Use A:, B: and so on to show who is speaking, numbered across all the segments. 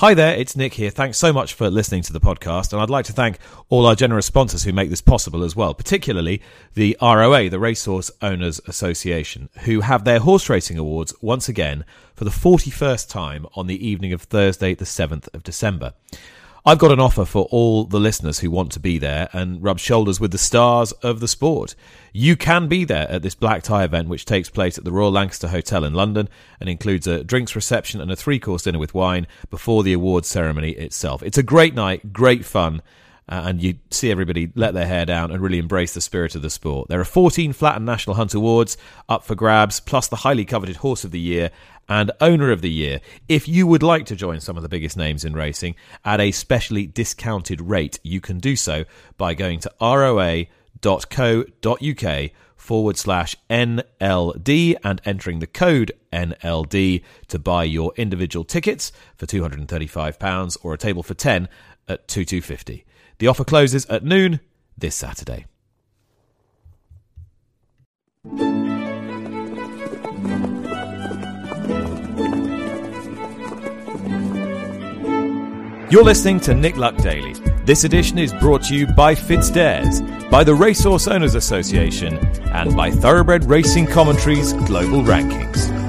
A: Hi there, it's Nick here. Thanks so much for listening to the podcast, and I'd like to thank all our generous sponsors who make this possible as well, particularly the ROA, the Racehorse Owners Association, who have their horse racing awards once again for the 41st time on the evening of Thursday, the 7th of December. I've got an offer for all the listeners who want to be there and rub shoulders with the stars of the sport. You can be there at this black tie event, which takes place at the Royal Lancaster Hotel in London and includes a drinks reception and a three course dinner with wine before the awards ceremony itself. It's a great night, great fun. Uh, and you see everybody let their hair down and really embrace the spirit of the sport. There are 14 Flat and National Hunt Awards up for grabs, plus the highly coveted Horse of the Year and Owner of the Year. If you would like to join some of the biggest names in racing at a specially discounted rate, you can do so by going to roa.co.uk forward slash NLD and entering the code NLD to buy your individual tickets for £235 or a table for 10 at 2250. The offer closes at noon this Saturday. You're listening to Nick Luck Daily. This edition is brought to you by FitzDares, by the Racehorse Owners Association, and by Thoroughbred Racing Commentaries Global Rankings.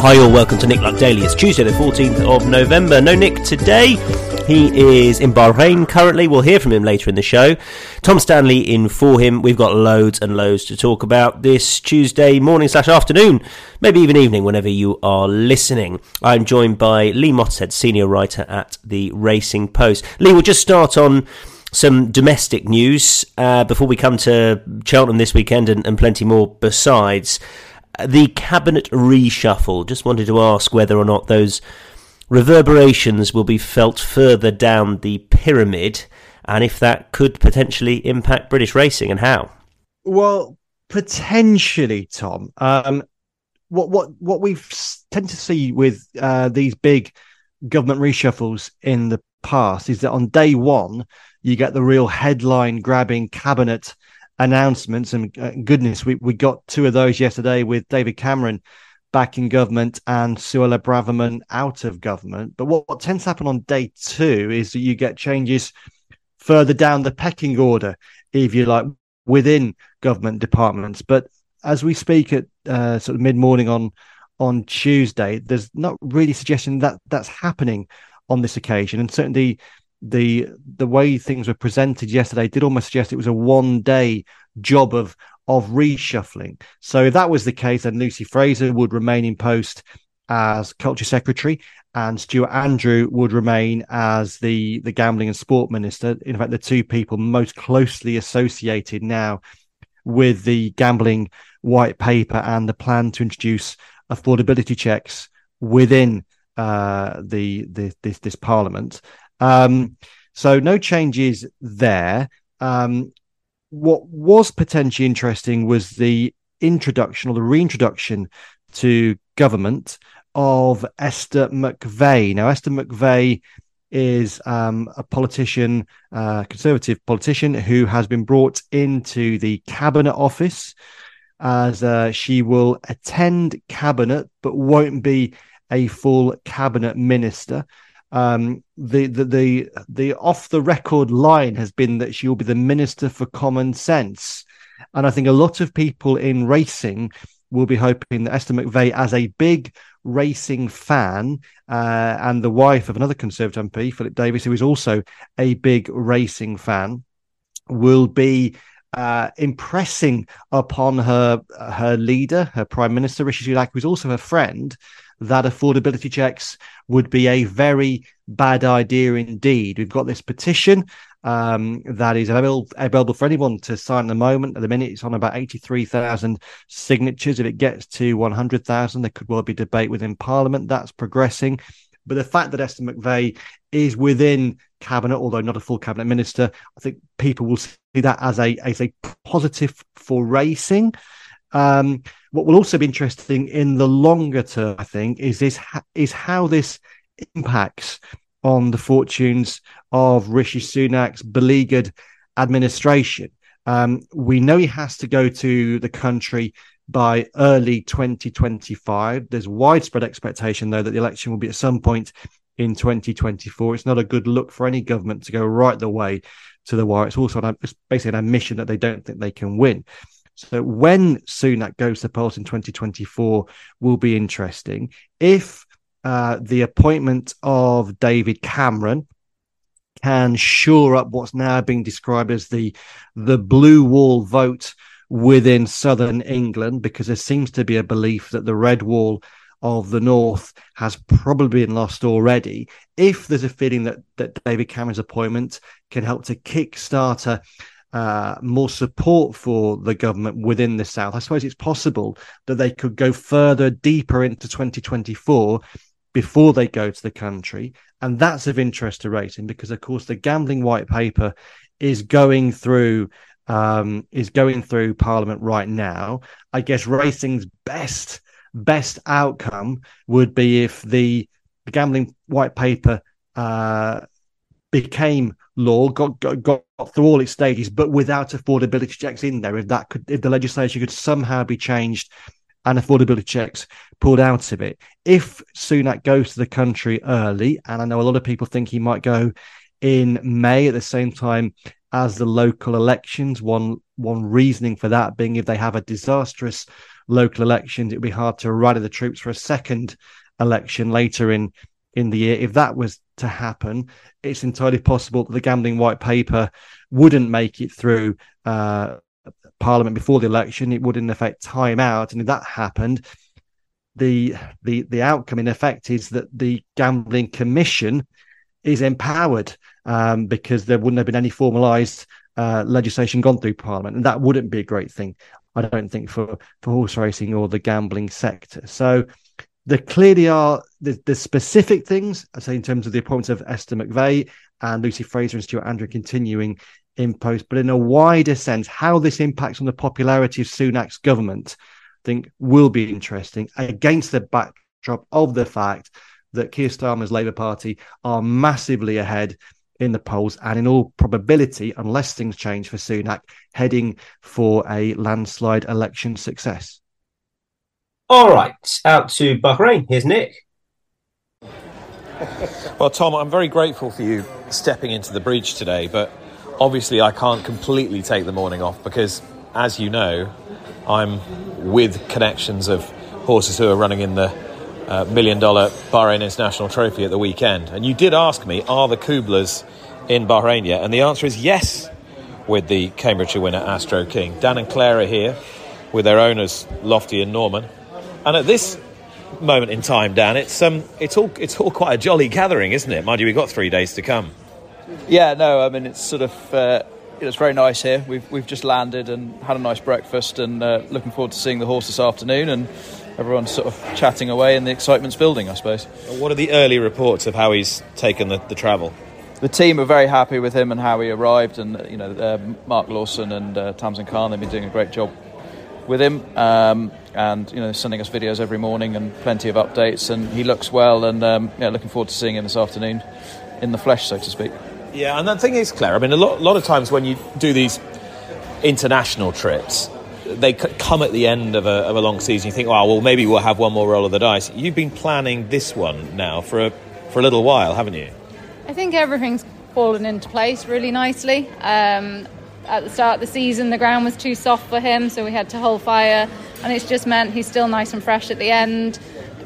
B: Hi, all. Welcome to Nick Luck Daily. It's Tuesday, the 14th of November. No Nick today. He is in Bahrain currently. We'll hear from him later in the show. Tom Stanley in for him. We've got loads and loads to talk about this Tuesday morning slash afternoon, maybe even evening, whenever you are listening. I'm joined by Lee Mottershead, senior writer at the Racing Post. Lee, we'll just start on some domestic news uh, before we come to Cheltenham this weekend and, and plenty more besides the cabinet reshuffle. Just wanted to ask whether or not those reverberations will be felt further down the pyramid and if that could potentially impact British racing and how.
C: Well, potentially, Tom. Um, what what what we tend to see with uh, these big government reshuffles in the past is that on day one you get the real headline grabbing cabinet announcements. And uh, goodness, we, we got two of those yesterday with David Cameron back in government and Suella Braverman out of government. But what, what tends to happen on day two is that you get changes further down the pecking order, if you like, within government departments. But as we speak at uh, sort of mid morning on on Tuesday, there's not really suggestion that that's happening on this occasion, and certainly the the way things were presented yesterday did almost suggest it was a one day job of of reshuffling. So if that was the case, then Lucy Frazer would remain in post as culture secretary, and Stuart Andrew would remain as the the gambling and sport minister. In fact, the two people most closely associated now with the gambling white paper and the plan to introduce affordability checks within uh, the, the this, this parliament. Um, so no changes there. Um, what was potentially interesting was the introduction or the reintroduction to government of Esther McVey. Now, Esther McVey is um, a politician, uh, conservative politician, who has been brought into the cabinet office as uh, she will attend cabinet but won't be a full cabinet minister um, the, the the the off the record line has been that she will be the minister for common sense, and I think a lot of people in racing will be hoping that Esther McVey, as a big racing fan uh, and the wife of another Conservative MP, Philip Davies, who is also a big racing fan, will be uh, impressing upon her her leader, her prime minister Rishi Sunak, who's also her friend, that affordability checks would be a very bad idea indeed. We've got this petition um, that is available, for anyone to sign at the moment. At the minute, it's on about 83,000 signatures. If it gets to 100,000, there could well be debate within Parliament. That's progressing. But the fact that Esther McVey is within cabinet, although not a full cabinet minister, I think people will see that as a as a positive for racing. Um, what will also be interesting in the longer term, I think, is this is how this impacts on the fortunes of Rishi Sunak's beleaguered administration. Um, we know he has to go to the country by early 2025. There's widespread expectation, though, that the election will be at some point in 2024. It's not a good look for any government to go right the way to the wire. It's also an, it's basically an admission that they don't think they can win. So when Sunak goes to polls in 2024 will be interesting. If uh, the appointment of David Cameron can shore up what's now being described as the the blue wall vote within southern England, because there seems to be a belief that the red wall of the north has probably been lost already. If there's a feeling that that David Cameron's appointment can help to kickstart a uh, more support for the government within the South. I suppose it's possible that they could go further, deeper into 2024 before they go to the country. And that's of interest to Racing because, of course, the gambling white paper is going through. Um, is going through Parliament right now. I guess Racing's best best outcome would be if the, the gambling white paper uh, became law, got, got got through all its stages, but without affordability checks in there. If that could, if the legislation could somehow be changed and affordability checks pulled out of it, if Sunak goes to the country early, and I know a lot of people think he might go in May at the same time as the local elections. One one reasoning for that being if they have a disastrous local elections, it'd be hard to rally the troops for a second election later in in the year. If that was to happen, it's entirely possible that the gambling white paper wouldn't make it through uh, Parliament before the election. It would, in effect, time out. And if that happened, the the the outcome, in effect, is that the gambling commission is empowered um, because there wouldn't have been any formalised uh, legislation gone through Parliament, and that wouldn't be a great thing. I don't think for for horse racing or the gambling sector. So there clearly are the, specific things, I say, in terms of the appointments of Esther McVey and Lucy Frazer and Stuart Andrew continuing in post, but in a wider sense, how this impacts on the popularity of Sunak's government, I think will be interesting against the backdrop of the fact that Keir Starmer's Labour Party are massively ahead in the polls and in all probability, unless things change for Sunak, heading for a landslide election success.
B: All right, out to Bahrain. Here's Nick.
A: Well, Tom, I'm very grateful for you stepping into the breach today, but obviously I can't completely take the morning off because, as you know, I'm with connections of horses who are running in the uh, million dollar Bahrain International Trophy at the weekend. And you did ask me, are the Kublers in Bahrain yet? And the answer is yes, with the Cambridgeshire winner Astro King. Dan and Claire are here with their owners, Lofty and Norman. And at this moment in time, Dan, it's um, it's all it's all quite a jolly gathering, isn't it? Mind you, we've got three days to come.
D: Yeah, no, I mean it's sort of uh, it's very nice here. We've we've just landed and had a nice breakfast, and uh, looking forward to seeing the horse this afternoon. And everyone's sort of chatting away, and the excitement's building, I suppose.
A: What are the early reports of how he's taken the, the travel?
D: The team are very happy with him and how he arrived, and you know uh, Mark Lawson and uh, Tamsin Khan they've been doing a great job with him. Um, and you know sending us videos every morning and plenty of updates. And he looks well, and um, yeah, looking forward to seeing him this afternoon in the flesh, so to speak.
A: Yeah, and the thing is, Claire. I mean, a lot, a lot of times when you do these international trips, they come at the end of a, of a long season. You think, oh, well, maybe we'll have one more roll of the dice. You've been planning this one now for a for a little while, haven't you?
E: I think everything's fallen into place really nicely. Um, at the start of the season, the ground was too soft for him, so we had to hold fire, and it's just meant he's still nice and fresh at the end.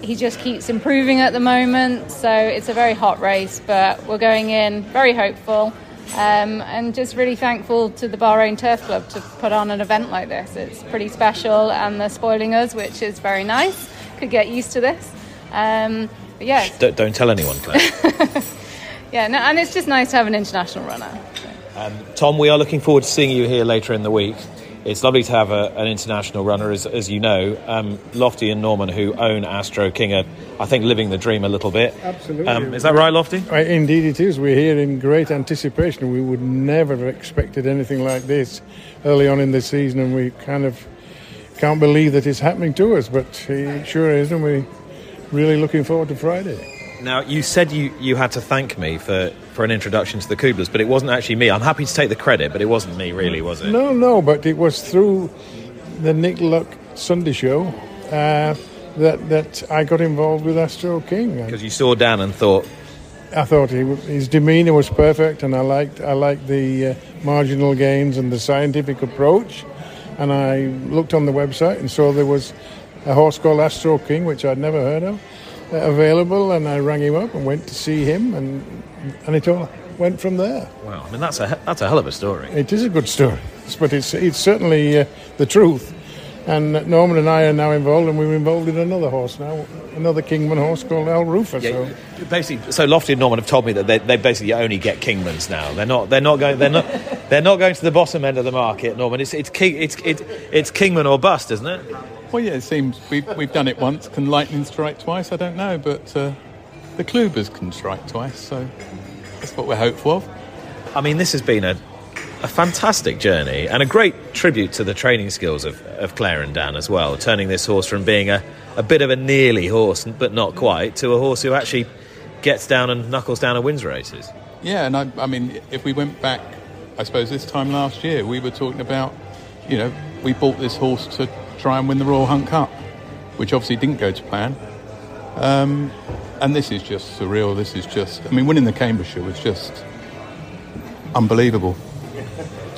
E: He just keeps improving at the moment, so it's a very hot race, but we're going in very hopeful. Um, and just really thankful to the Bahrain Turf Club to put on an event like this. It's pretty special, and they're spoiling us, which is very nice. Could get used to this. Um, yeah,
A: don't, don't, tell anyone, Claire.
E: yeah, no, and it's just nice to have an international runner.
A: Um, Tom, we are looking forward to seeing you here later in the week. It's lovely to have a, an international runner, as, as you know. Um, Lofty and Norman, who own Astro King, are, I think, living the dream a little bit.
F: Absolutely. Um,
A: is that right, Lofty?
F: Right, indeed, it is. We're here in great anticipation. We would never have expected anything like this early on in the season, and we kind of can't believe that it's happening to us, but it sure is, and we're really looking forward to Friday.
A: Now, you said you, you had to thank me for, for an introduction to the Kublers, but it wasn't actually me. I'm happy to take the credit, but it wasn't me, really, was it?
F: No, no, but it was through the Nick Luck Sunday show uh, that that I got involved with Astro King.
A: Because you saw Dan and thought,
F: I thought he, his demeanour was perfect, and I liked I liked the uh, marginal gains and the scientific approach. And I looked on the website and saw there was a horse called Astro King, which I'd never heard of, available. And I rang him up and went to see him, and and it all went from there.
A: wow, I mean, that's a, that's a hell of a story.
F: It is a good story, but it's it's certainly uh, the truth. And Norman and I are now involved, and we're involved in another horse now, another Kingman horse called Al Rufa. So.
A: Yeah, basically, so Lofty and Norman have told me that they, they basically only get Kingmans now. They're not. They're not going. They're not. They're not going to the bottom end of the market, Norman. It's it's King. It's it, it's Kingman or bust, isn't it?
G: Well, yeah, it seems we've, we've done it once. Can lightning strike twice? I don't know, but uh, the Kublers can strike twice, so that's what we're hopeful of.
A: I mean, this has been a, a fantastic journey and a great tribute to the training skills of, of Claire and Dan as well, turning this horse from being a, a bit of a nearly horse, but not quite, to a horse who actually gets down and knuckles down and wins races.
G: Yeah, and I, I mean, if we went back, I suppose this time last year, we were talking about, you know, we bought this horse to try and win the Royal Hunt Cup, which obviously didn't go to plan. Um, and this is just surreal. This is just, I mean, winning the Cambridgeshire was just unbelievable.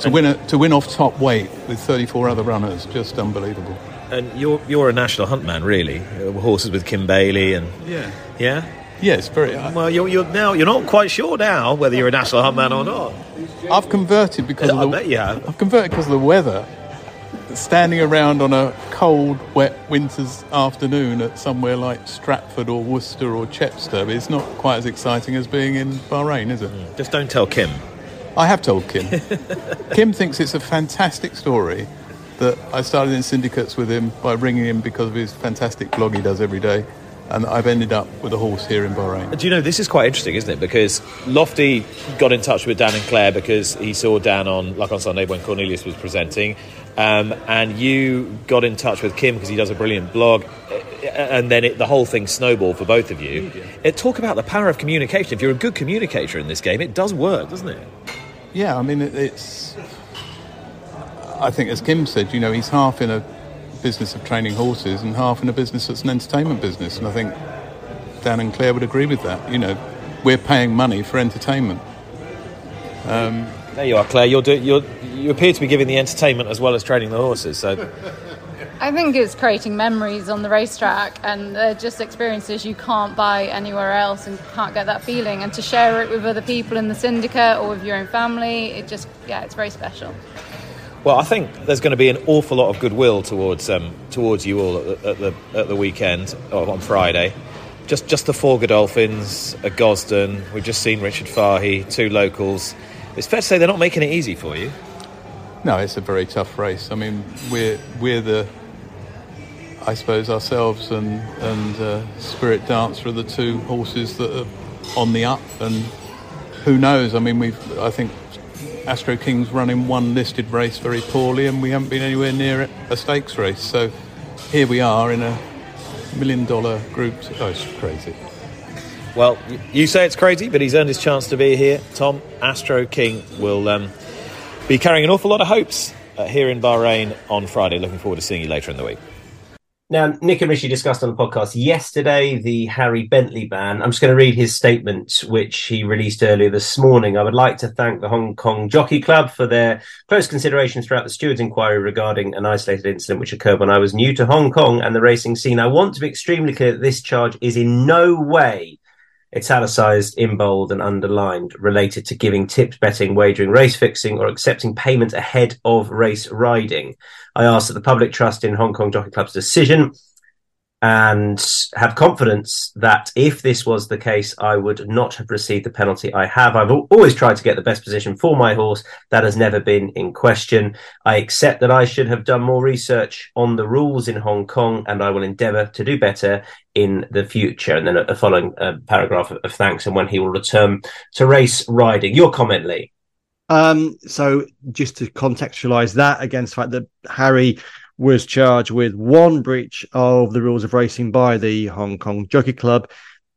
G: To win, a, to win off top weight with 34 other runners, just unbelievable.
A: And you're you're a national hunt man, really. Uh, Horses with Kim Bailey and
G: Yeah.
A: yeah.
G: Yeah, it's very. I,
A: Well, you're, you're now you're not quite sure now whether you're a national hunt man or not.
G: I've converted because
A: I
G: of the,
A: bet you have.
G: I've converted because of the weather. Standing around on a cold, wet winter's afternoon at somewhere like Stratford or Worcester or Chepstow is not quite as exciting as being in Bahrain, is it? Hmm.
A: Just don't tell Kim.
G: I have told Kim. Kim thinks it's a fantastic story that I started in syndicates with him by ringing him because of his fantastic blog he does every day, and I've ended up with a horse here in Bahrain.
A: Do you know this is quite interesting, isn't it? Because Lofty got in touch with Dan and Claire because he saw Dan on like on Sunday when Cornelius was presenting, um, and you got in touch with Kim because he does a brilliant blog, uh, and then it, the whole thing snowballed for both of you. It, talk about the power of communication. If you're a good communicator in this game, it does work, doesn't it?
G: Yeah, I mean, it, it's. I think, as Kim said, you know, he's half in a business of training horses and half in a business that's an entertainment business. And I think Dan and Claire would agree with that. You know, we're paying money for entertainment.
A: Um, there you are, Claire. You're, do, you're you appear to be giving the entertainment as well as training the horses. So
E: I think it's creating memories on the racetrack and they're just experiences you can't buy anywhere else and can't get that feeling. And to share it with other people in the syndicate or with your own family, it just, yeah, it's very special.
A: Well, I think there's going to be an awful lot of goodwill towards um, towards you all at the, at the at the weekend or on Friday. Just just the four Godolphins, a Gosden. We've just seen Richard Fahey, two locals. It's fair to say they're not making it easy for you.
G: No, it's a very tough race. I mean, we're we're the, I suppose ourselves and and uh, Spirit Dancer are the two horses that are on the up, and who knows? I mean, we've I think Astro King's running one listed race very poorly, and we haven't been anywhere near a stakes race. So here we are in a million dollar group. Oh, it's crazy.
A: Well, you say it's crazy, but he's earned his chance to be here. Tom Astro King will um, be carrying an awful lot of hopes uh, here in Bahrain on Friday. Looking forward to seeing you later in the week.
B: Now, Nick and Rishi discussed on the podcast yesterday the Harry Bentley ban. I'm just going to read his statement, which he released earlier this morning. I would like to thank the Hong Kong Jockey Club for their close consideration throughout the steward's inquiry regarding an isolated incident which occurred when I was new to Hong Kong and the racing scene. I want to be extremely clear that this charge is in no way italicized, in bold, and underlined, related to giving tips, betting, wagering, race fixing, or accepting payment ahead of race riding. I ask that the public trust in Hong Kong Jockey Club's decision and have confidence that if this was the case, I would not have received the penalty I have. I've always tried to get the best position for my horse. That has never been in question. I accept that I should have done more research on the rules in Hong Kong and I will endeavour to do better in the future. And then a, a following uh, paragraph of, of thanks and when he will return to race riding. Your comment, Lee.
C: Um, so just to contextualize that against the fact that Harry was charged with one breach of the rules of racing by the Hong Kong Jockey Club,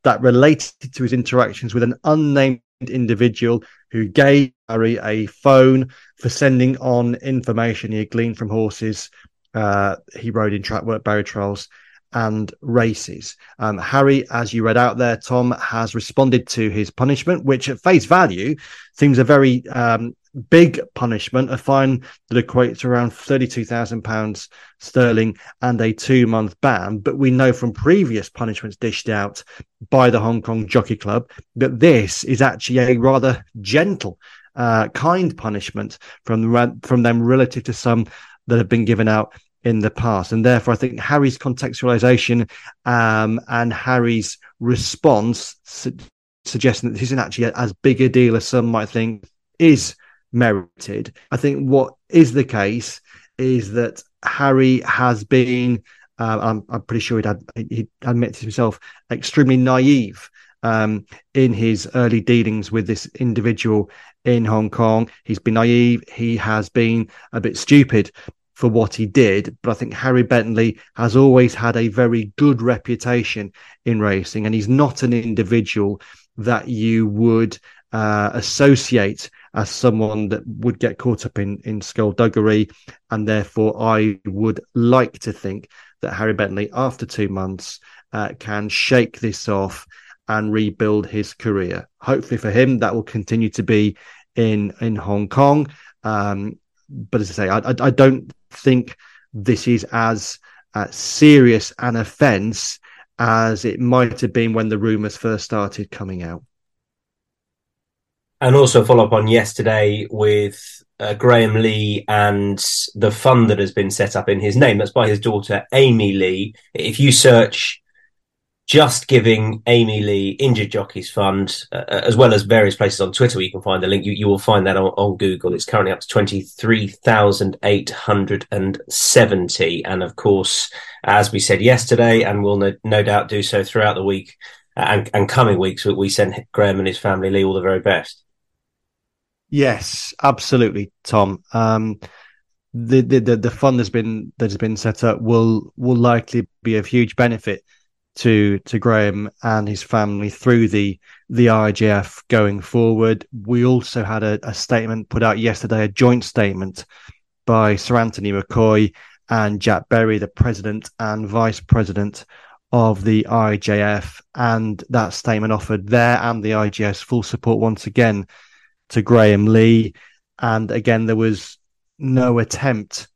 C: that related to his interactions with an unnamed individual who gave Harry a phone for sending on information he had gleaned from horses uh, he rode in track work barrier trials and races. Um, Harry, as you read out there, Tom has responded to his punishment, which at face value seems a very um, big punishment, a fine that equates to around £32,000 sterling and a two month ban. But we know from previous punishments dished out by the Hong Kong Jockey Club that this is actually a rather gentle, uh, kind punishment from, from them relative to some that have been given out in the past. And therefore, I think Harry's contextualization um, and Harry's response su- suggesting that this isn't actually as big a deal as some might think is merited. I think what is the case is that Harry has been, uh, I'm, I'm, pretty sure he'd, had, he admitted himself, extremely naive um, in his early dealings with this individual in Hong Kong. He's been naive. He has been a bit stupid for what he did. But I think Harry Bentley has always had a very good reputation in racing, and he's not an individual that you would uh, associate as someone that would get caught up in in skullduggery, and therefore I would like to think that Harry Bentley, after two months, uh, can shake this off and rebuild his career. Hopefully for him, that will continue to be in in Hong Kong. Um, but as I say, I, I, I don't think this is as uh, serious an offence as it might have been when the rumours first started coming out.
B: And also follow up on yesterday with uh, Graham Lee and the fund that has been set up in his name. That's by his daughter, Amy Lee. If you search just giving Amy Lee Injured Jockeys Fund, uh, as well as various places on Twitter where you can find the link. You, you will find that on, on Google. It's currently up to 23,870. And of course, as we said yesterday, and will no, no doubt do so throughout the week uh, and, and coming weeks, we send Graham and his family Lee all the very best.
C: Yes, absolutely, Tom. Um, the, the, the, fund has been, that has been set up will, will likely be of huge benefit to to Graham and his family through the the IJF going forward. We also had a, a statement put out yesterday, a joint statement by Sir Anthony McCoy and Jack Berry, the president and vice president of the IJF, and that statement offered there and the IJS full support once again to Graham Lee. And again, there was no attempt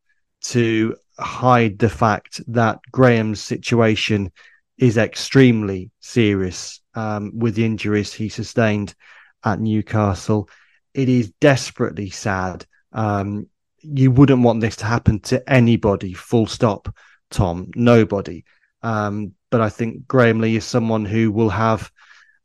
C: to hide the fact that Graham's situation is extremely serious um, with the injuries he sustained at Newcastle. It is desperately sad. Um, you wouldn't want this to happen to anybody, full stop, Tom. Nobody. Um, but I think Graham Lee is someone who will have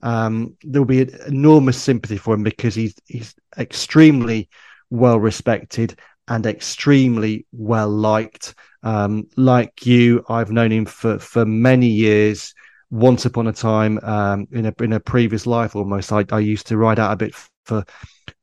C: um, there will be enormous sympathy for him because he's he's extremely well respected and extremely well liked. Um, like you, I've known him for for many years. Once upon a time, um, in a in a previous life, almost, I, I used to ride out a bit for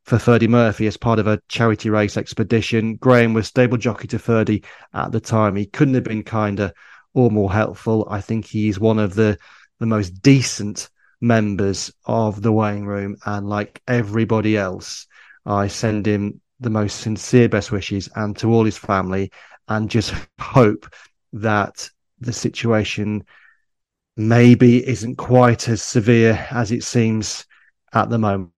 C: for Ferdy Murphy as part of a charity race expedition. Graham was stable jockey to Ferdy at the time. He couldn't have been kinder or more helpful. I think he's one of the the most decent members of the weighing room, and like everybody else, I send him the most sincere best wishes and to all his family and just hope that the situation maybe isn't quite as severe as it seems at the moment.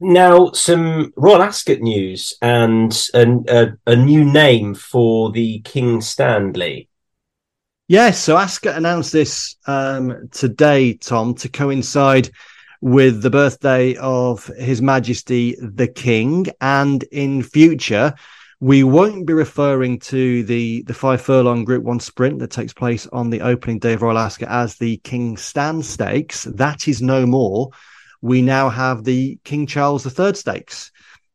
B: Now, some Royal Ascot news and a, a, new name for the King Stanley.
C: Yes, so Ascot announced this um, today, Tom, to coincide with the birthday of His Majesty the King, and in future we won't be referring to the the five furlong Group One sprint that takes place on the opening day of Royal Ascot as the King's Stand Stakes. That is no more. We now have the King Charles III Stakes.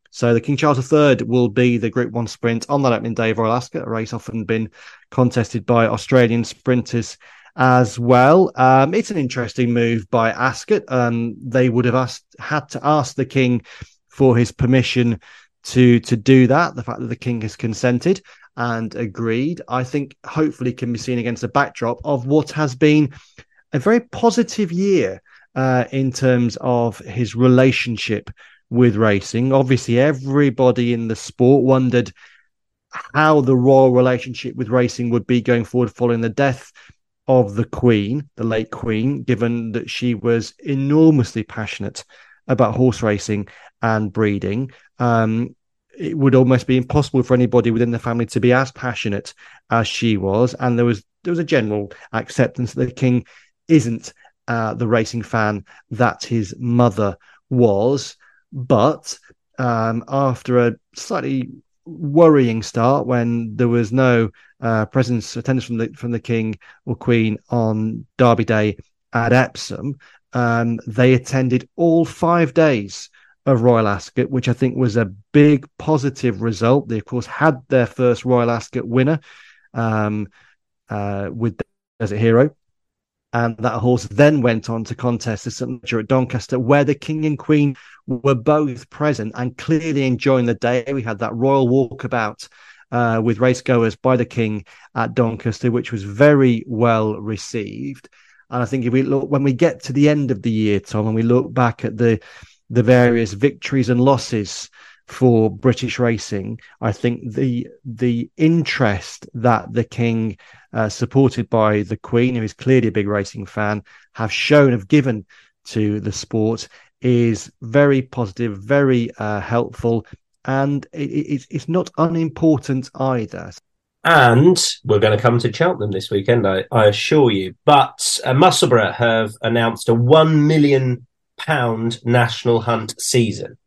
C: So the King Charles III will be the Group One sprint on that opening day of Royal Ascot, a race often been contested by Australian sprinters as well. Um, it's an interesting move by Ascot. Um, they would have asked, had to ask the king for his permission to to do that. The fact that the king has consented and agreed, I think, hopefully, can be seen against the backdrop of what has been a very positive year uh, in terms of his relationship with racing. Obviously, everybody in the sport wondered how the royal relationship with racing would be going forward following the death of the Queen, the late Queen, given that she was enormously passionate about horse racing and breeding. Um, it would almost be impossible for anybody within the family to be as passionate as she was, and there was there was a general acceptance that the king isn't uh, the racing fan that his mother was. But um, after a slightly worrying start when there was no uh, presence attendance from the from the king or queen on Derby Day at Epsom, um, they attended all five days of Royal Ascot, which I think was a big positive result. They, of course, had their first Royal Ascot winner um, uh, with Desert Hero. And that horse then went on to contest the St. Leger at Doncaster, where the King and Queen were both present and clearly enjoying the day. We had that royal walkabout uh, with racegoers by the King at Doncaster, which was very well received. And I think if we look when we get to the end of the year, Tom, and we look back at the the various victories and losses for British racing, I think the the interest that the King, uh, supported by the Queen, who is clearly a big racing fan, have shown, have given to the sport is very positive, very uh, helpful, and it, it, it's not unimportant either.
B: And we're going to come to Cheltenham this weekend, I, I assure you. But uh, Musselburgh have announced a one million pound national hunt season.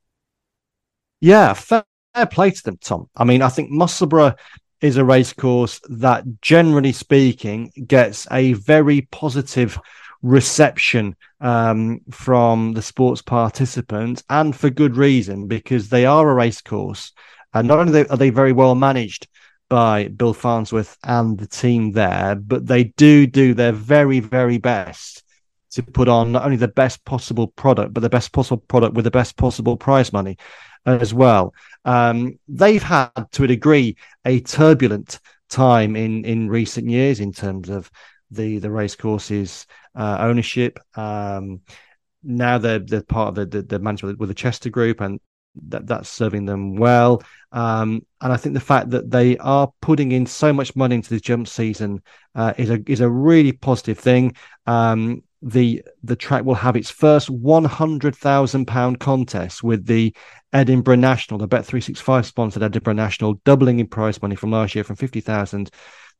C: Yeah, fair, play to them, Tom. I mean, I think Musselburgh is a racecourse that, generally speaking, gets a very positive reception um, from the sports participants, and for good reason, because they are a racecourse. And not only are they very well managed by Bill Farnsworth and the team there, but they do do their very, very best to put on not only the best possible product, but the best possible product with the best possible prize money as well. Um, they've had, to a degree, a turbulent time in in recent years in terms of the the racecourses uh, ownership. Um, now they're they're part of the, the, the management with the Chester Group, and that that's serving them well. Um, and I think the fact that they are putting in so much money into the jump season uh, is a is a really positive thing. Um, the the track will have its first one hundred thousand pound contest with the Edinburgh National, the Bet three six five sponsored Edinburgh National, doubling in prize money from last year from fifty thousand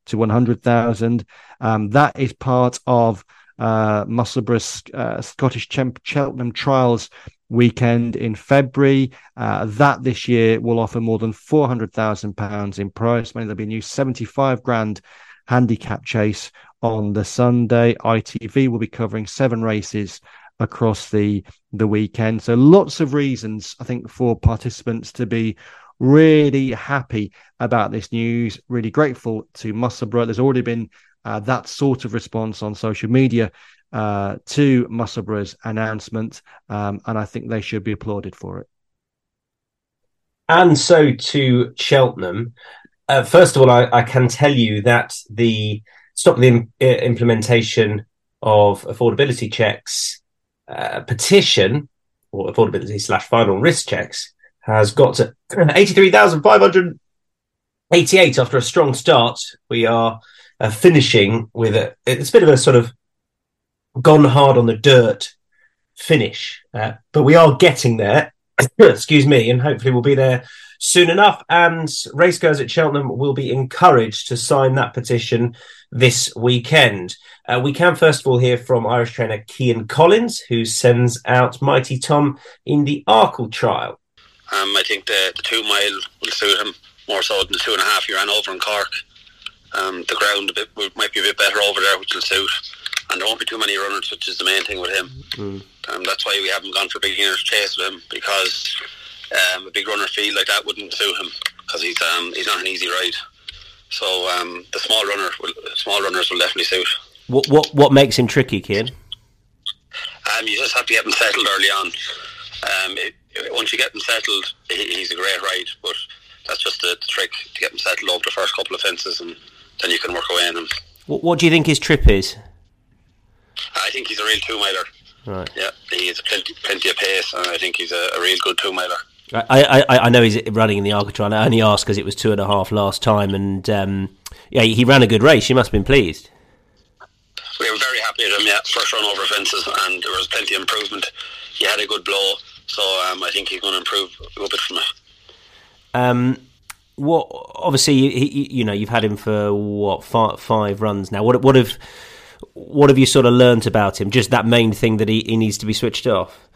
C: to one hundred thousand. Um, that is part of uh, Musselburgh's uh, Scottish Cheltenham Trials weekend in February. Uh, that this year will offer more than four hundred thousand pounds in prize money. There'll be a new seventy-five grand handicap chase on the Sunday. ITV will be covering seven races across the the weekend. So lots of reasons I think for participants to be really happy about this news. Really grateful to Musselburgh. There's already been uh, that sort of response on social media uh, to Musselburgh's announcement, um, and I think they should be applauded for it.
B: And so to Cheltenham. Uh, first of all, I, I, can tell you that the stop the Im- implementation of affordability checks uh, petition or affordability slash final risk checks has got to 83,588 after a strong start. We are uh, finishing with a it's a bit of a sort of gone hard on the dirt finish, uh, but we are getting there. Excuse me, and hopefully we'll be there soon enough. And racegoers at Cheltenham will be encouraged to sign that petition this weekend. Uh, we can first of all hear from Irish trainer Cian Collins, who sends out Mighty Tom in the Arkle trial.
H: Um, I think the, the two mile will suit him more so than the two and a half he ran over in Cork. Um, the ground a bit, might be a bit better over there, which will suit. And there won't be too many runners, which is the main thing with him. Mm. Um, that's why we haven't gone for beginners chase with him because um, a big runner field like that wouldn't suit him because he's um, he's not an easy ride. So um, the small runner, will, small runners will definitely suit.
B: What what what makes him tricky, Cian?
H: Um, you just have to get him settled early on. Um, it, once you get him settled, he, he's a great ride, but that's just the, the, trick to get him settled over the first couple of fences, and then you can work away on him.
B: What, what do you think his trip is?
H: I think he's a real two miler.
B: Right.
H: Yeah, he has plenty, plenty of pace, and I think he's a, a real good two miler.
B: I, I, I know he's running in the Arkle trial. I only asked because it was two and a half last time, and um, yeah, he ran a good race. You must have been pleased.
H: We were very happy with him. Yeah, first run over fences, and there was plenty of improvement. He had a good blow, so um, I think he's going to improve a little bit from it.
B: Um, what obviously he, you know you've had him for what five, five runs now. What what have what have you sort of learnt about him? Just that main thing that he, he needs to be switched off.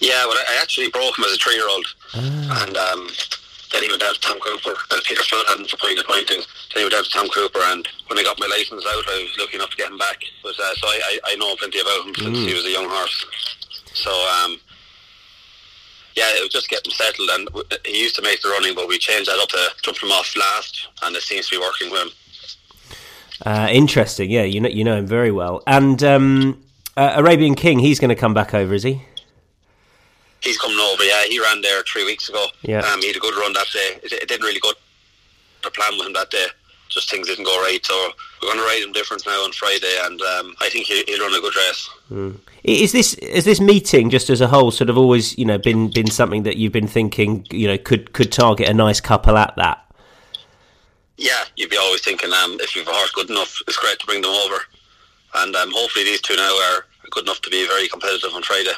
H: Yeah, well, I actually broke him as a three-year-old, and um, then he went down to Tom Cooper. And Peter Flood hadn't the pointing. Then he went down to Tom Cooper, and when I got my license out, I was lucky enough to get him back. But uh, so I, I, I know plenty about him since he was a young horse. So um, yeah, it was just getting settled, and he used to make the running, but we changed that up to jump him off last, and it seems to be working with him.
B: Uh, interesting, yeah. You know you know him very well. And um, uh, Arabian King, he's going to come back over, is he?
H: He's coming over, yeah. He ran there three weeks ago.
B: Yeah.
H: Um, he had a good run that day. It, it didn't really go to plan with him that day. Just things didn't go right. So we're going to ride him different now on Friday, and um, I think he, he'll run a good race.
B: Is this is this meeting just as a whole sort of always you know been been something that you've been thinking you know could could target a nice couple at that?
H: Yeah, you'd be always thinking um, if you've a horse good enough, it's great to bring them over. And um, hopefully these two now are good enough to be very competitive on Friday.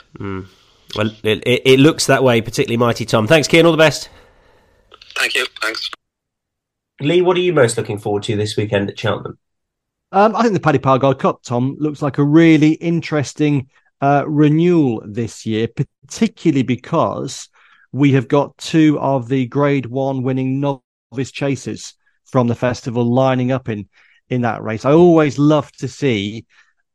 B: Well, it, it, it looks that way, particularly Mighty Tom. Thanks, Cian. All the best.
H: Thank you. Thanks.
B: Lee, what are you most looking forward to this weekend at Cheltenham?
C: Um, I think the Paddy Power Gold Cup, Tom, looks like a really interesting uh, renewal this year, particularly because we have got two of the Grade One winning novice chasers from the festival lining up in in that race. I always love to see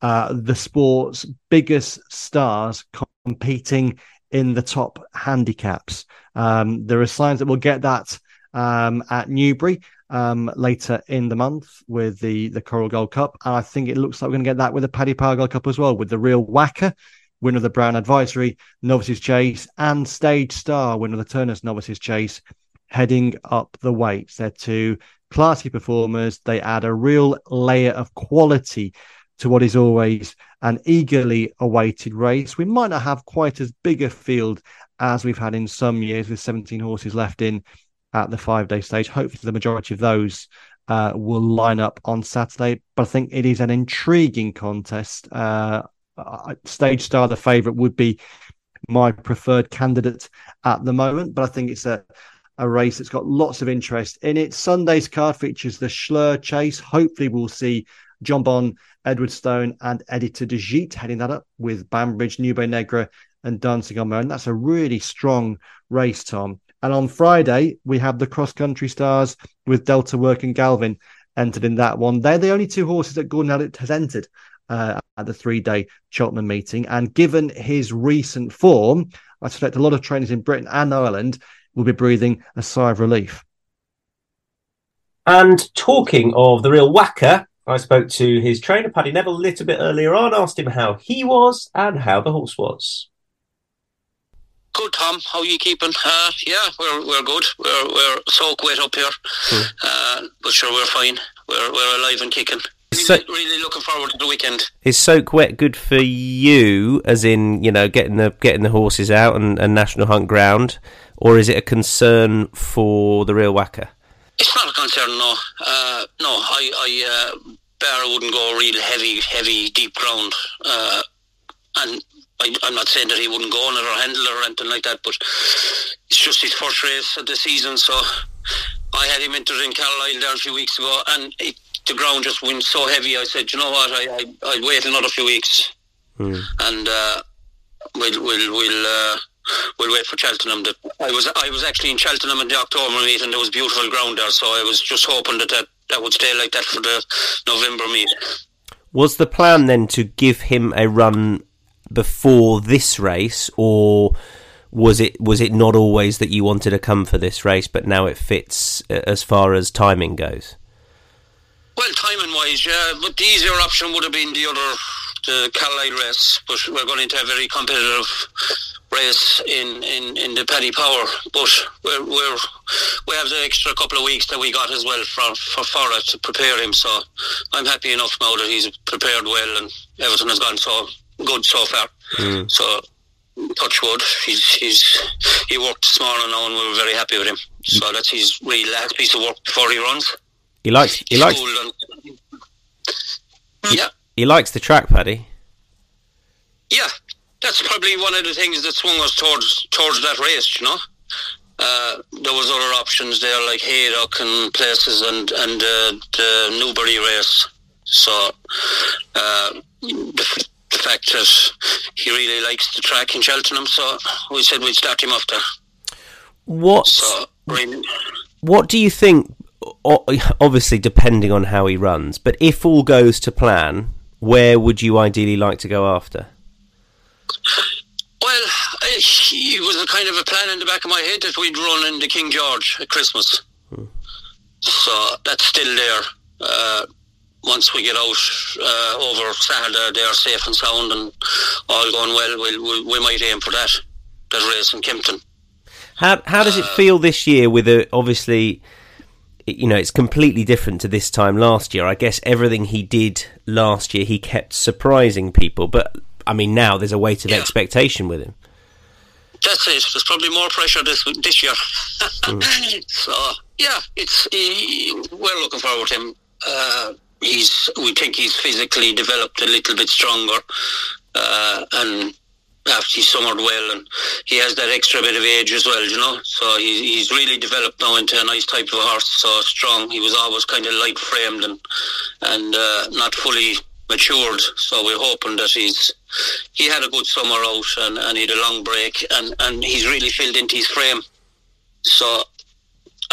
C: uh, the sport's biggest stars competing in the top handicaps. Um, there are signs that we'll get that um, at Newbury um, later in the month with the the Coral Gold Cup, and I think it looks like we're going to get that with the Paddy Power Gold Cup as well, with the Real Whacker, winner of the Brown Advisory Novices Chase, and Stage Star, winner of the Turners Novices Chase, heading up the weights. They're two classy performers. They add a real layer of quality to what is always an eagerly awaited race. We might not have quite as big a field as we've had in some years with 17 horses left in at the five day stage. Hopefully, the majority of those uh, will line up on Saturday. But I think it is an intriguing contest. Uh, stage star, the favourite, would be my preferred candidate at the moment. But I think it's a a race that's got lots of interest in it. Sunday's card features the Shloer Chase. Hopefully, we'll see Jonbon, Edward Stone, and Editeur du Gite heading that up with Banbridge, Nube Negra, and Dancing on Moon. That's a really strong race, Tom. And on Friday, we have the cross country stars with Delta Work and Galvin entered in that one. They're the only two horses that Gordon Elliott has entered uh, at the three day Cheltenham meeting. And given his recent form, I suspect a lot of trainers in Britain and Ireland will be breathing a sigh of relief.
B: And talking of the real whacker, I spoke to his trainer, Paddy Neville, a little bit earlier on, asked him how he was and how the horse was.
H: Good, Tom. How are you keeping? Uh, yeah, we're we're good. We're we're so wet up here, uh, but sure we're fine. We're we're alive and kicking. Really,
B: So-
H: really looking forward to the weekend.
B: Is soak wet good for you, as in you know getting the getting the horses out and, and national hunt ground, or is it a concern for the real whacker?
H: It's not a concern, no. Uh, no, I, I uh, Bear wouldn't go real heavy, heavy, deep ground. Uh, and I, I'm not saying that he wouldn't go on it or handle it or anything like that, but it's just his first race of the season. So I had him entered in Carlisle there a few weeks ago, and it, the ground just went so heavy. I said, you know what, I, I, I'll wait another few weeks, and uh, we'll we'll we'll. Uh, We'll wait for Cheltenham. That I was I was actually in Cheltenham in the October meet, and there was beautiful ground there. So I was just hoping that that, that would stay like that for the November meet.
B: Was the plan then to give him a run before this race, or was it was it not always that you wanted to come for this race, but now it fits uh, as far as timing goes?
H: Well, timing wise, yeah, but the easier option would have been the other, the Carlisle race. But we're going into a very competitive race in, in, in the Paddy Power, but we're, we're we have the extra couple of weeks that we got as well for for Fora to prepare him. So I'm happy enough now that he's prepared well and everything has gone so good so far.
B: Mm.
H: So touch wood, he's he's he worked this morning now and we were very happy with him. So that's his really last piece of work before he runs.
B: He likes he likes
H: and- yeah.
B: He likes the track, Paddy.
H: Yeah, that's probably one of the things that swung us towards towards that race. You know, uh, there was other options there like Haydock and places, and and uh, the Newbury race. So uh, the, f- the fact that he really likes the track in Cheltenham, so we said we'd start him off there.
B: What
H: So really,
B: what do you think? Obviously, depending on how he runs, but if all goes to plan, where would you ideally like to go after?
H: well, it was a kind of a plan in the back of my head that we'd run in the King George at Christmas. So that's still there. Uh, once we get out uh, over Saturday, they're safe and sound and all going well. We'll, we, we might aim for that. That race in Kempton.
B: How how does it feel this year? With a obviously, you know, it's completely different to this time last year. I guess everything he did last year, he kept surprising people. But I mean, now there's a weight of
H: Yeah.
B: expectation with him.
H: That's it. There's probably more pressure this this year. so yeah, it's he, we're looking forward to him. Uh, he's we think he's physically developed a little bit stronger, uh, and after he summered well, and he has that extra bit of age as well, you know. So he's he's really developed now into a nice type of horse. So strong. He was always kind of light framed and and uh, not fully matured. So we're hoping that he's he had a good summer out and, and he had a long break and, and he's really filled into his frame. So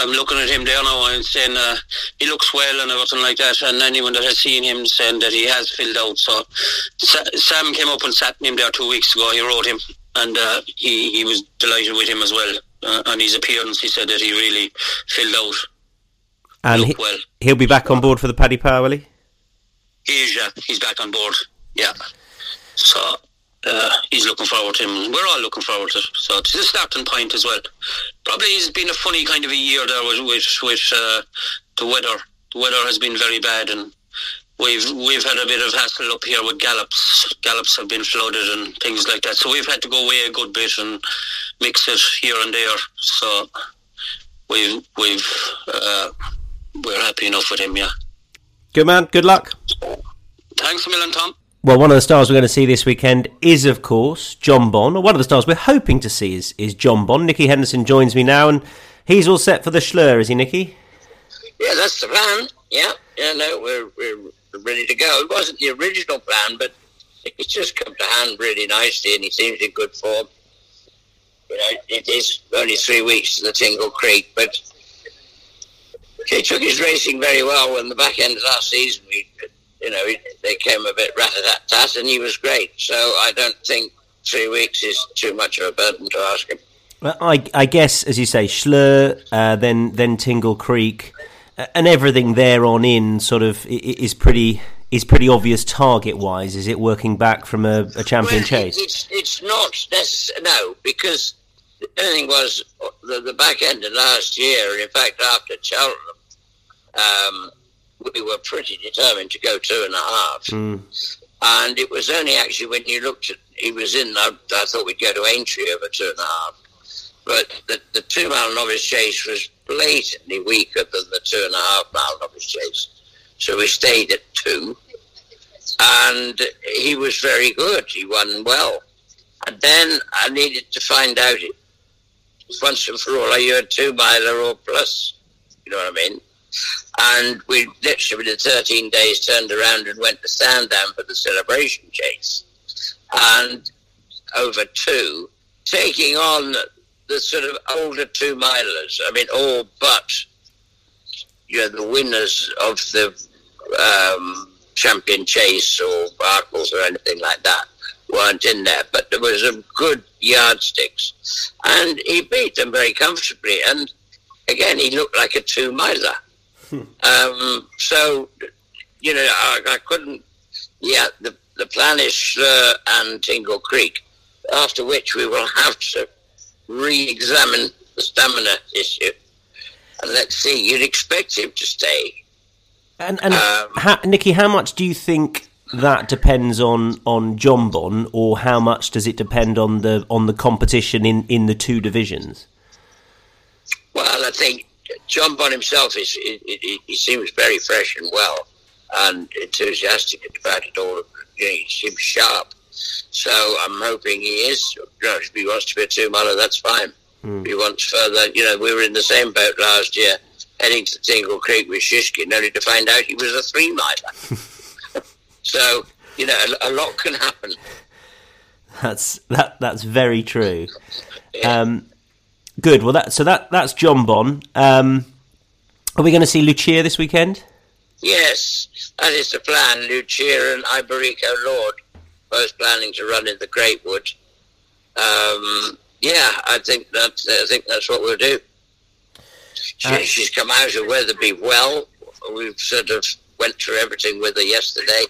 H: I'm looking at him there now and saying uh, he looks well and everything like that. And anyone that has seen him saying that he has filled out. So Sa- Sam came up and sat in him there two weeks ago. He wrote him and uh, he, he was delighted with him as well. Uh, on his appearance, he said that he really filled out.
B: And he,
H: well.
B: he'll be back on board for the Paddy Power, will he?
H: He is, yeah. He's back on board. Yeah. So uh, he's looking forward to him. We're all looking forward to it. So it's a starting point as well. Probably it's been a funny kind of a year there with with, with uh, the weather. The weather has been very bad, and we've we've had a bit of hassle up here with gallops. Gallops have been flooded and things like that. So we've had to go away a good bit and mix it here and there. So we've we've uh, we're happy enough with him. Yeah.
B: Good man. Good luck.
H: Thanks a million, Tom.
B: Well, one of the stars we're going to see this weekend is, of course, Jonbon. One of the stars we're hoping to see is, is Jonbon. Nicky Henderson joins me now, and he's all set for the Shloer, is he, Nicky?
I: Yeah, that's the plan. Yeah, yeah, no, we're we're ready to go. It wasn't the original plan, but it's just come to hand really nicely, and he seems in good form. You know, it is only three weeks to the Tingle Creek, but he took his racing very well. In the back end of last season, we, you know, they came a bit rat-a-tat-tat, and he was great. So I don't think three weeks is too much of a burden to ask him.
B: Well, I, I guess, as you say, Shloer, uh, then then Tingle Creek, uh, and everything there on in sort of is pretty is pretty obvious target wise. Is it working back from a, a champion
I: Well,
B: chase?
I: it- It's it's not necess- no because the thing was the, the back end of last year. and In fact, after Cheltenham, um, we were pretty determined to go two and a half.
B: Mm.
I: And it was only actually when you looked at he was in. I, I thought we'd go to Aintree over two and a half. But the, the two mile novice chase was blatantly weaker than the two and a half mile novice chase. So we stayed at two. And he was very good. He won well. And then I needed to find out it once and for all. Are you a two miler or plus? You know what I mean? And we literally, within 13 days, turned around and went to Sandown for the celebration chase. And over two, taking on the sort of older two milers. I mean, all but you know the winners of the um, champion chase or Barclays or anything like that weren't in there. But there was some good yardsticks, and he beat them very comfortably. And again, he looked like a two miler. Um, so you know, I, I couldn't. Yeah, the the plan is Shloer and Tingle Creek. after which we will have to re-examine the stamina issue. And let's see, you'd expect him to stay.
B: And, and
I: Um,
B: ha- Nicky, how much do you think that depends on on Jonbon, or how much does it depend on the on the competition in, in the two divisions?
I: Well, I think Jonbon himself is he, he, he seems very fresh and well, and enthusiastic about it all. You know, he seems sharp. So I'm hoping he is. You know, if he wants to be a two miler, that's fine. If he wants further, you know, we were in the same boat last year, heading to Tingle Creek with Shishkin, only to find out he was a three miler. so you know, a, a lot can happen.
B: That's that that's very true. Um, good. Well, that so that that's Jonbon. Um, are we going to see Lucia this weekend?
I: Yes, that is the plan. Lucia and Iberico Lord both planning to run in the Greatwood. Um, yeah, I think that I think that's what we'll do. She,
B: Uh,
I: she's come out of Wetherby well. We've sort of went through everything with her yesterday,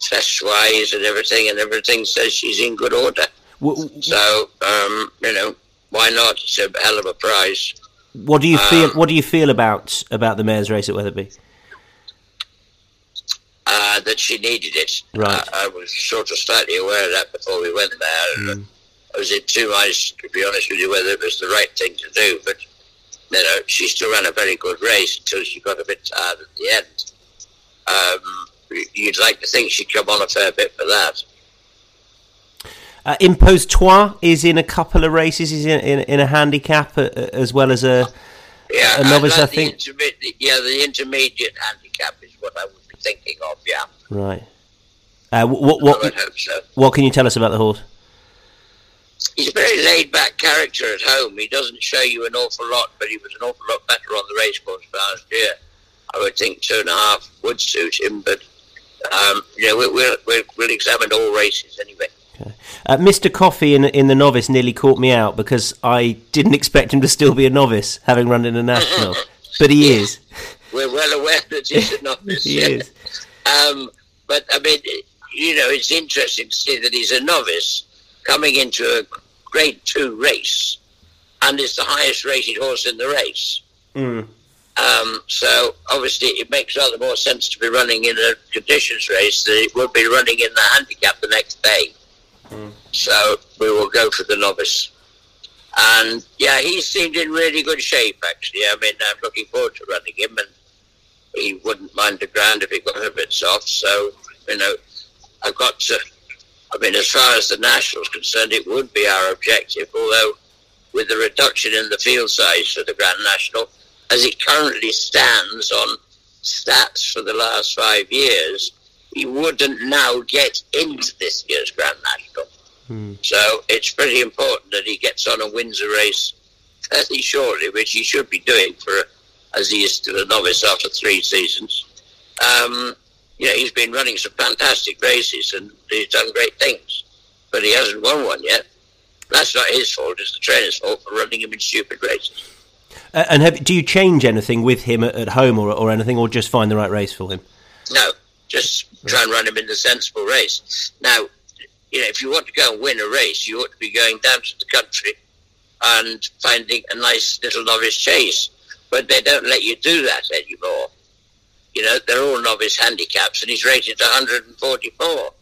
I: test wise and everything, and everything says she's in good order.
B: W-
I: So um, you know, why not? It's a hell of a prize.
B: What do you feel?
I: Um,
B: What do you feel about about the mayor's race at Wetherby?
I: uh, that she needed it.
B: Right.
I: I, I was sort of slightly aware of that before we went there.
B: Hmm.
I: I was in two minds, to be honest with you, whether it was the right thing to do. But you know, she still ran a very good race until she got a bit tired at the end. Um, you'd like to think she'd come on a fair bit for that.
B: Uh, Impose Toi is in a couple of races. He's in, in, in a handicap uh, uh, as well as a.
I: Yeah,
B: A novice, I
I: like the
B: think.
I: intermediate- yeah, the intermediate handicap is what I would be thinking of. Yeah,
B: Right. Uh, what
I: I
B: what
I: hope so.
B: what can you tell us about the horse?
I: he's a very laid back character at home. He doesn't show you an awful lot, but he was an awful lot better on the racecourse last year. I would think two and a half would suit him, but um, you know, we'll, we'll, we'll examine all races anyway.
B: Uh, Mister Coffey in in the novice nearly caught me out because I didn't expect him to still be a novice, having run in a national, but he is.
I: We're well aware that he's a novice.
B: He is.
I: Um, but I mean, you know, it's interesting to see that he's a novice coming into a Grade Two race, and is the highest rated horse in the race.
B: Mm.
I: Um, so obviously, it makes rather more sense to be running in a conditions race than it would be running in the handicap the next day. So we will go for the novice. And yeah, he seemed in really good shape actually. I mean, I'm looking forward to running him, and he wouldn't mind the ground if it got a bit soft. So you know, I've got to. I mean, as far as the national's concerned, it would be our objective. Although, with the reduction in the field size for the Grand National, as it currently stands on stats for the last five years, he wouldn't now get into this year's Grand National. So it's pretty important that he gets on and wins a race fairly shortly, which he should be doing for, as he is still a novice after three seasons. Um, you know, he's been running some fantastic races and he's done great things, but he hasn't won one yet. That's not his fault; it's the trainer's fault for running him in stupid races.
B: Uh, and have, do you change anything with him at, at home or, or anything, or just find the right race for him?
I: No, just try and run him in the sensible race. Now, you know, if you want to go and win a race, you ought to be going down to the country and finding a nice little novice chase. But they don't let you do that anymore. You know, they're all novice handicaps, and he's rated 144.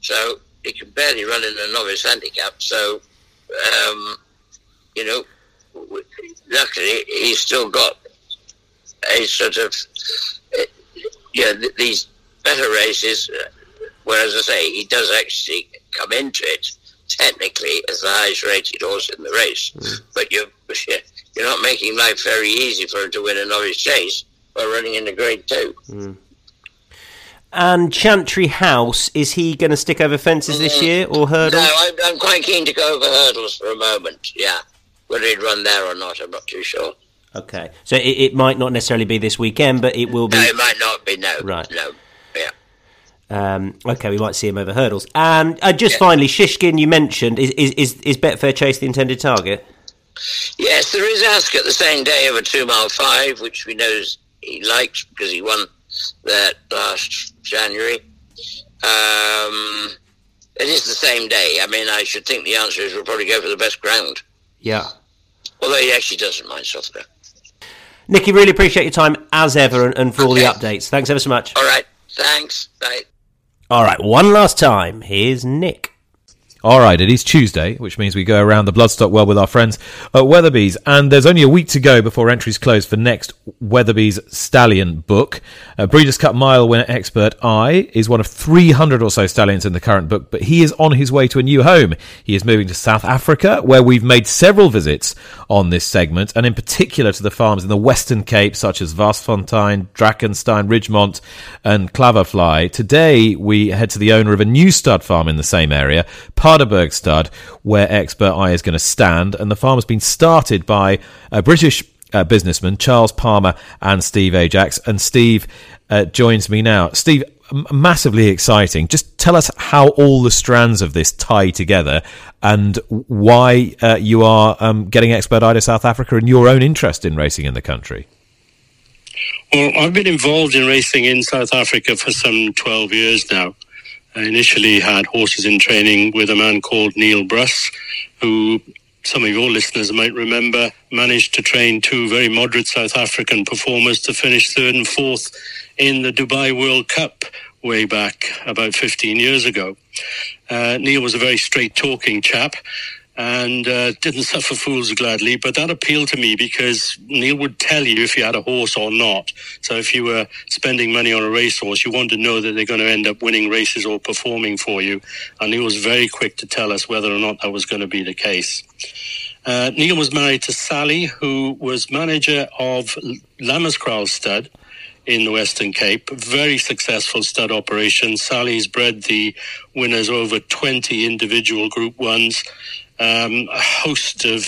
I: So he can barely run in a novice handicap. So, um, you know, luckily he's still got a sort of, uh, you know, these better races. Uh, whereas I say he does actually come into it technically as the highest rated horse in the race, hmm. but you're you're not making life very easy for him to win a novice chase by running in the grade two. Hmm.
B: And Chantry House, is he going to stick over fences this mm. year or hurdles?
I: No, I'm, I'm quite keen to go over hurdles for a moment. Yeah, whether he'd run there or not, I'm not too sure.
B: Okay, so it, it might not necessarily be this weekend, but it will be.
I: No, it might not be. No,
B: Right.
I: No.
B: Um, okay, we might see him over hurdles. And uh, just finally, Shishkin, you mentioned is is is, is Betfair Chase the intended target?
I: Yes, there is Ascot the same day of a two mile five, which we know he likes because he won that last January. Um, it is the same day. I mean, I should think the answer is we'll probably go for the best ground.
B: Yeah.
I: Although he actually doesn't mind Southwell.
B: Nicky, really appreciate your time as ever and, and for all the updates. Thanks ever so much.
I: All right. Thanks. Bye.
B: All right, one last time. Here's Nick.
A: All right, it is Tuesday, which means we go around the Bloodstock world with our friends at Weatherby's, and there's only a week to go before entries close for next Weatherby's Stallion book. Uh, Breeders' Cup Mile winner Expert Eye is one of 300 or so stallions in the current book, but he is on his way to a new home. He is moving to South Africa, where we've made several visits on this segment, and in particular to the farms in the Western Cape, such as Varsfontein, Drakenstein, Ridgemont, and Klawervlei. Today, we head to the owner of a new stud farm in the same area, Paardeberg Stud, where Expert Eye is going to stand. And the farm has been started by a British uh, businessman, Charles Palmer and Steve Ajax. And Steve uh, joins me now. Steve, m- massively exciting. Just tell us how all the strands of this tie together and why uh, you are um, getting Expert Eye to South Africa and your own interest in racing in the country.
J: Well, I've been involved in racing in South Africa for some 12 years now. I initially had horses in training with a man called Neil Bruss, who some of your listeners might remember managed to train two very moderate South African performers to finish third and fourth in the Dubai World Cup way back about 15 years ago. Uh, Neil was a very straight talking chap and uh, didn't suffer fools gladly. But that appealed to me because Neil would tell you if you had a horse or not. So if you were spending money on a racehorse, you wanted to know that they're going to end up winning races or performing for you. And he was very quick to tell us whether or not that was going to be the case. Uh, Neil was married to Sally, who was manager of Lammerskraal Stud in the Western Cape. Very successful stud operation. Sally's bred the winners over 20 individual Group Ones. Um, a host of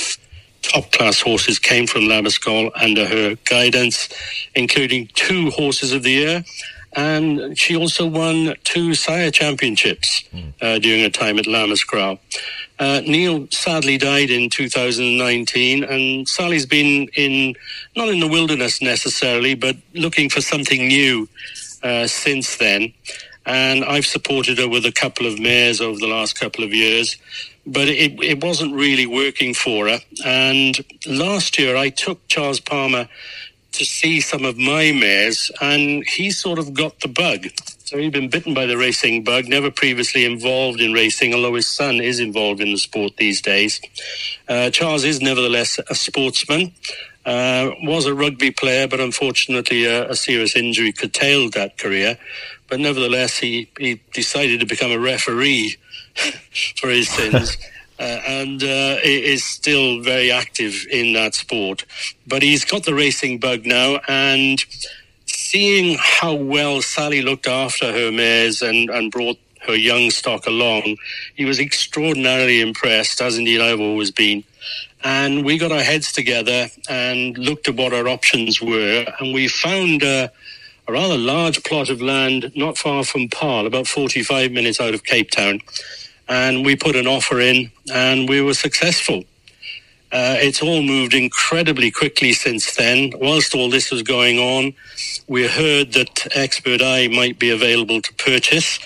J: top class horses came from Lammerskraal under her guidance, including two horses of the year. And she also won two sire championships uh, during her time at Lammerskraal. Uh, Neil sadly died in 2019, and Sally's been in, not in the wilderness necessarily, but looking for something new uh, since then. And I've supported her with a couple of mares over the last couple of years, but it, it wasn't really working for her. And last year, I took Charles Palmer to see some of my mares, and he sort of got the bug. So he'd been bitten by the racing bug, never previously involved in racing, although his son is involved in the sport these days. Uh, Charles is nevertheless a sportsman. Uh, was a rugby player, but unfortunately a, a serious injury curtailed that career. But nevertheless, he, he decided to become a referee for his sins. Uh, and uh, is still very active in that sport. But he's got the racing bug now, and seeing how well Sally looked after her mares and, and brought her young stock along, he was extraordinarily impressed, as indeed I've always been. And we got our heads together and looked at what our options were, and we found uh, a rather large plot of land not far from Paarl, about 45 minutes out of Cape Town. And we put an offer in, and we were successful. Uh, it's all moved incredibly quickly since then. Whilst all this was going on, we heard that Expert Eye might be available to purchase.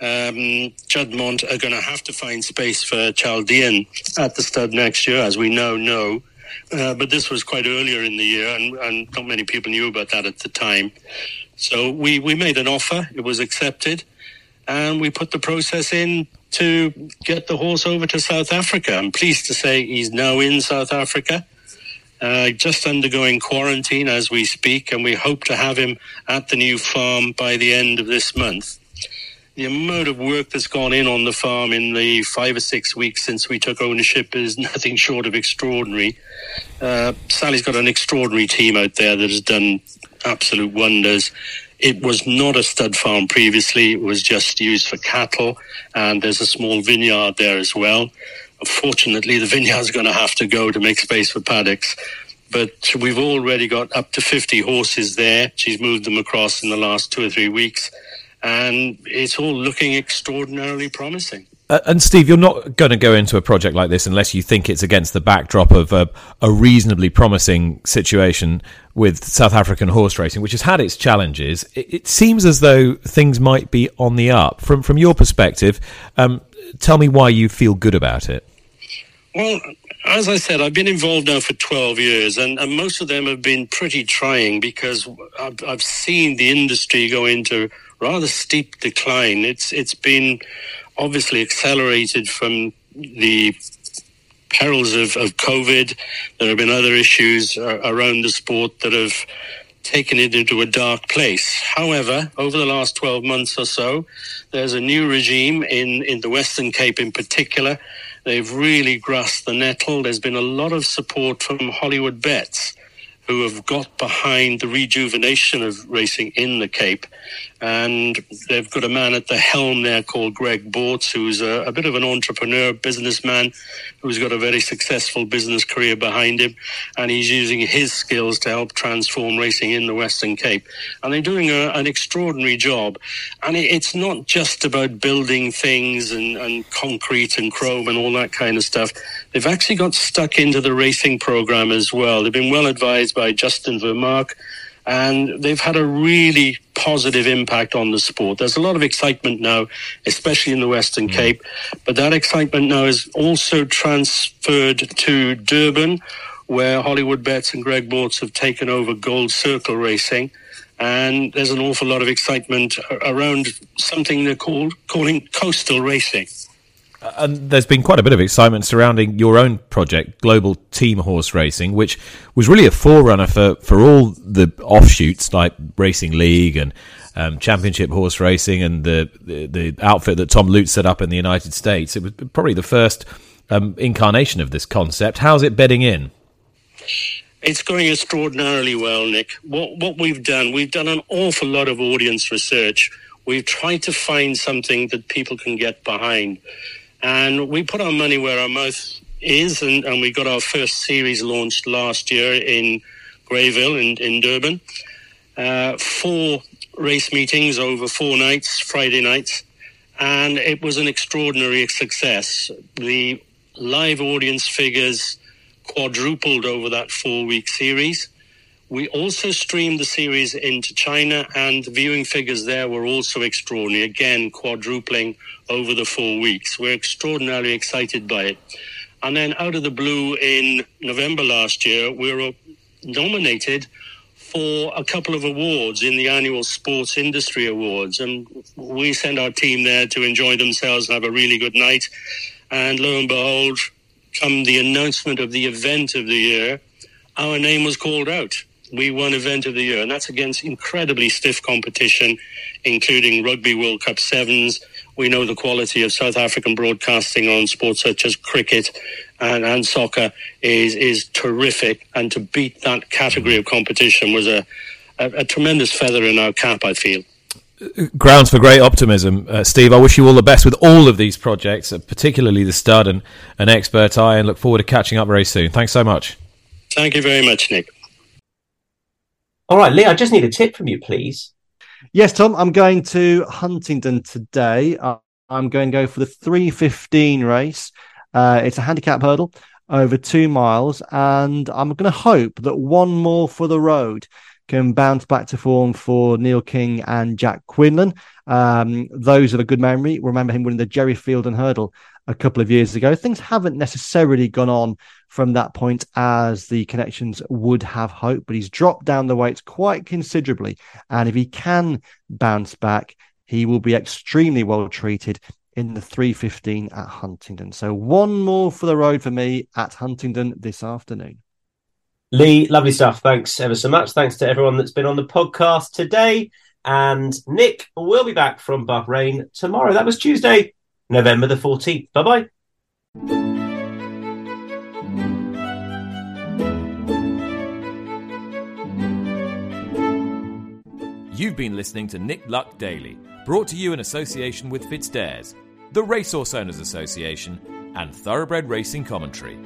J: Um, Juddmonte are going to have to find space for Chaldean at the stud next year, as we now know. Uh, but this was quite earlier in the year, and, and not many people knew about that at the time. So we, we made an offer, it was accepted, and we put the process in to get the horse over to South Africa. I'm pleased to say he's now in South Africa, uh, just undergoing quarantine as we speak, and we hope to have him at the new farm by the end of this month. The amount of work that's gone in on the farm in the five or six weeks since we took ownership is nothing short of extraordinary. Uh, Sally's got an extraordinary team out there that has done absolute wonders. It was not a stud farm previously, it was just used for cattle, and there's a small vineyard there as well. Unfortunately, the vineyard's going to have to go to make space for paddocks. But we've already got up to 50 horses there. She's moved them across in the last two or three weeks, and it's all looking extraordinarily promising.
A: Uh, and Steve, you're not going to go into a project like this unless you think it's against the backdrop of a, a reasonably promising situation with South African horse racing, which has had its challenges. It, it seems as though things might be on the up. From from your perspective, um, tell me why you feel good about it.
J: Well, as I said, I've been involved now for 12 years, and, and most of them have been pretty trying because I've, I've seen the industry go into rather steep decline. It's it's been obviously accelerated from the perils of, of COVID. There have been other issues uh, around the sport that have taken it into a dark place. However, over the last 12 months or so, there's a new regime in, in the Western Cape in particular. They've really grasped the nettle. There's been a lot of support from Hollywood Bets who have got behind the rejuvenation of racing in the Cape. And they've got a man at the helm there called Greg Bortz, who's a, a, bit of an entrepreneur, businessman, who's got a very successful business career behind him. And he's using his skills to help transform racing in the Western Cape. And they're doing a, an extraordinary job. And it, it's not just about building things and, and concrete and chrome and all that kind of stuff. They've actually got stuck into the racing program as well. They've been well advised by Justin Vermaak and they've had a really positive impact on the sport. There's a lot of excitement now, especially in the Western mm. Cape, but that excitement now is also transferred to Durban, where Hollywood Bets and Greg Bortz have taken over Gold Circle Racing. And there's an awful lot of excitement around something they're called, calling coastal racing.
A: Uh, and there's been quite a bit of excitement surrounding your own project, Global Team Horse Racing, which was really a forerunner for, for all the offshoots like Racing League and um, Championship Horse Racing and the, the, the outfit that Tom Ludt set up in the United States. It was probably the first um, incarnation of this concept. How's it bedding in?
J: It's going extraordinarily well, Nick. What what we've done, we've done an awful lot of audience research. We've tried to find something that people can get behind. And we put our money where our mouth is, and, and we got our first series launched last year in Greyville in, in Durban. Uh, four race meetings over four nights, Friday nights, and it was an extraordinary success. The live audience figures quadrupled over that four week series. We also streamed the series into China, and viewing figures there were also extraordinary, again, quadrupling over the four weeks. We're extraordinarily excited by it. And then, out of the blue, in November last year, we were nominated for a couple of awards in the annual Sports Industry Awards. And we sent our team there to enjoy themselves and have a really good night. And lo and behold, come the announcement of the event of the year, our name was called out we won event of the year, and that's against incredibly stiff competition, including Rugby World Cup sevens. We know the quality of South African broadcasting on sports such as cricket and, and soccer is is terrific, and to beat that category of competition was a, a, a tremendous feather in our cap. I feel
A: grounds for great optimism, uh, Steve. I wish you all the best with all of these projects, uh, particularly the stud and an expert eye, and look forward to catching up very soon. Thanks so much.
J: Thank you very much, Nick.
B: All right, Lee, I just need a tip from you, please.
C: Yes, Tom, I'm going to Huntingdon today. I'm going to go for the 315 race. Uh, it's a handicap hurdle over two miles, and I'm going to hope that one more for the road can bounce back to form for Neil King and Jack Quinlan. Um, those of a good memory. Remember him winning the Gerry Feilden hurdle a couple of years ago. Things haven't necessarily gone on from that point as the connections would have hoped, but he's dropped down the weights quite considerably. And if he can bounce back, he will be extremely well treated in the 315 at Huntingdon. So one more for the road for me at Huntingdon this afternoon.
B: Lee, lovely stuff. Thanks ever so much. Thanks to everyone that's been on the podcast today. And Nick will be back from Bahrain tomorrow. That was Tuesday, November the 14th. Bye bye.
A: You've been listening to Nick Luck Daily, brought to you in association with FitzDares, the Racehorse Owners Association, and Thoroughbred Racing Commentary.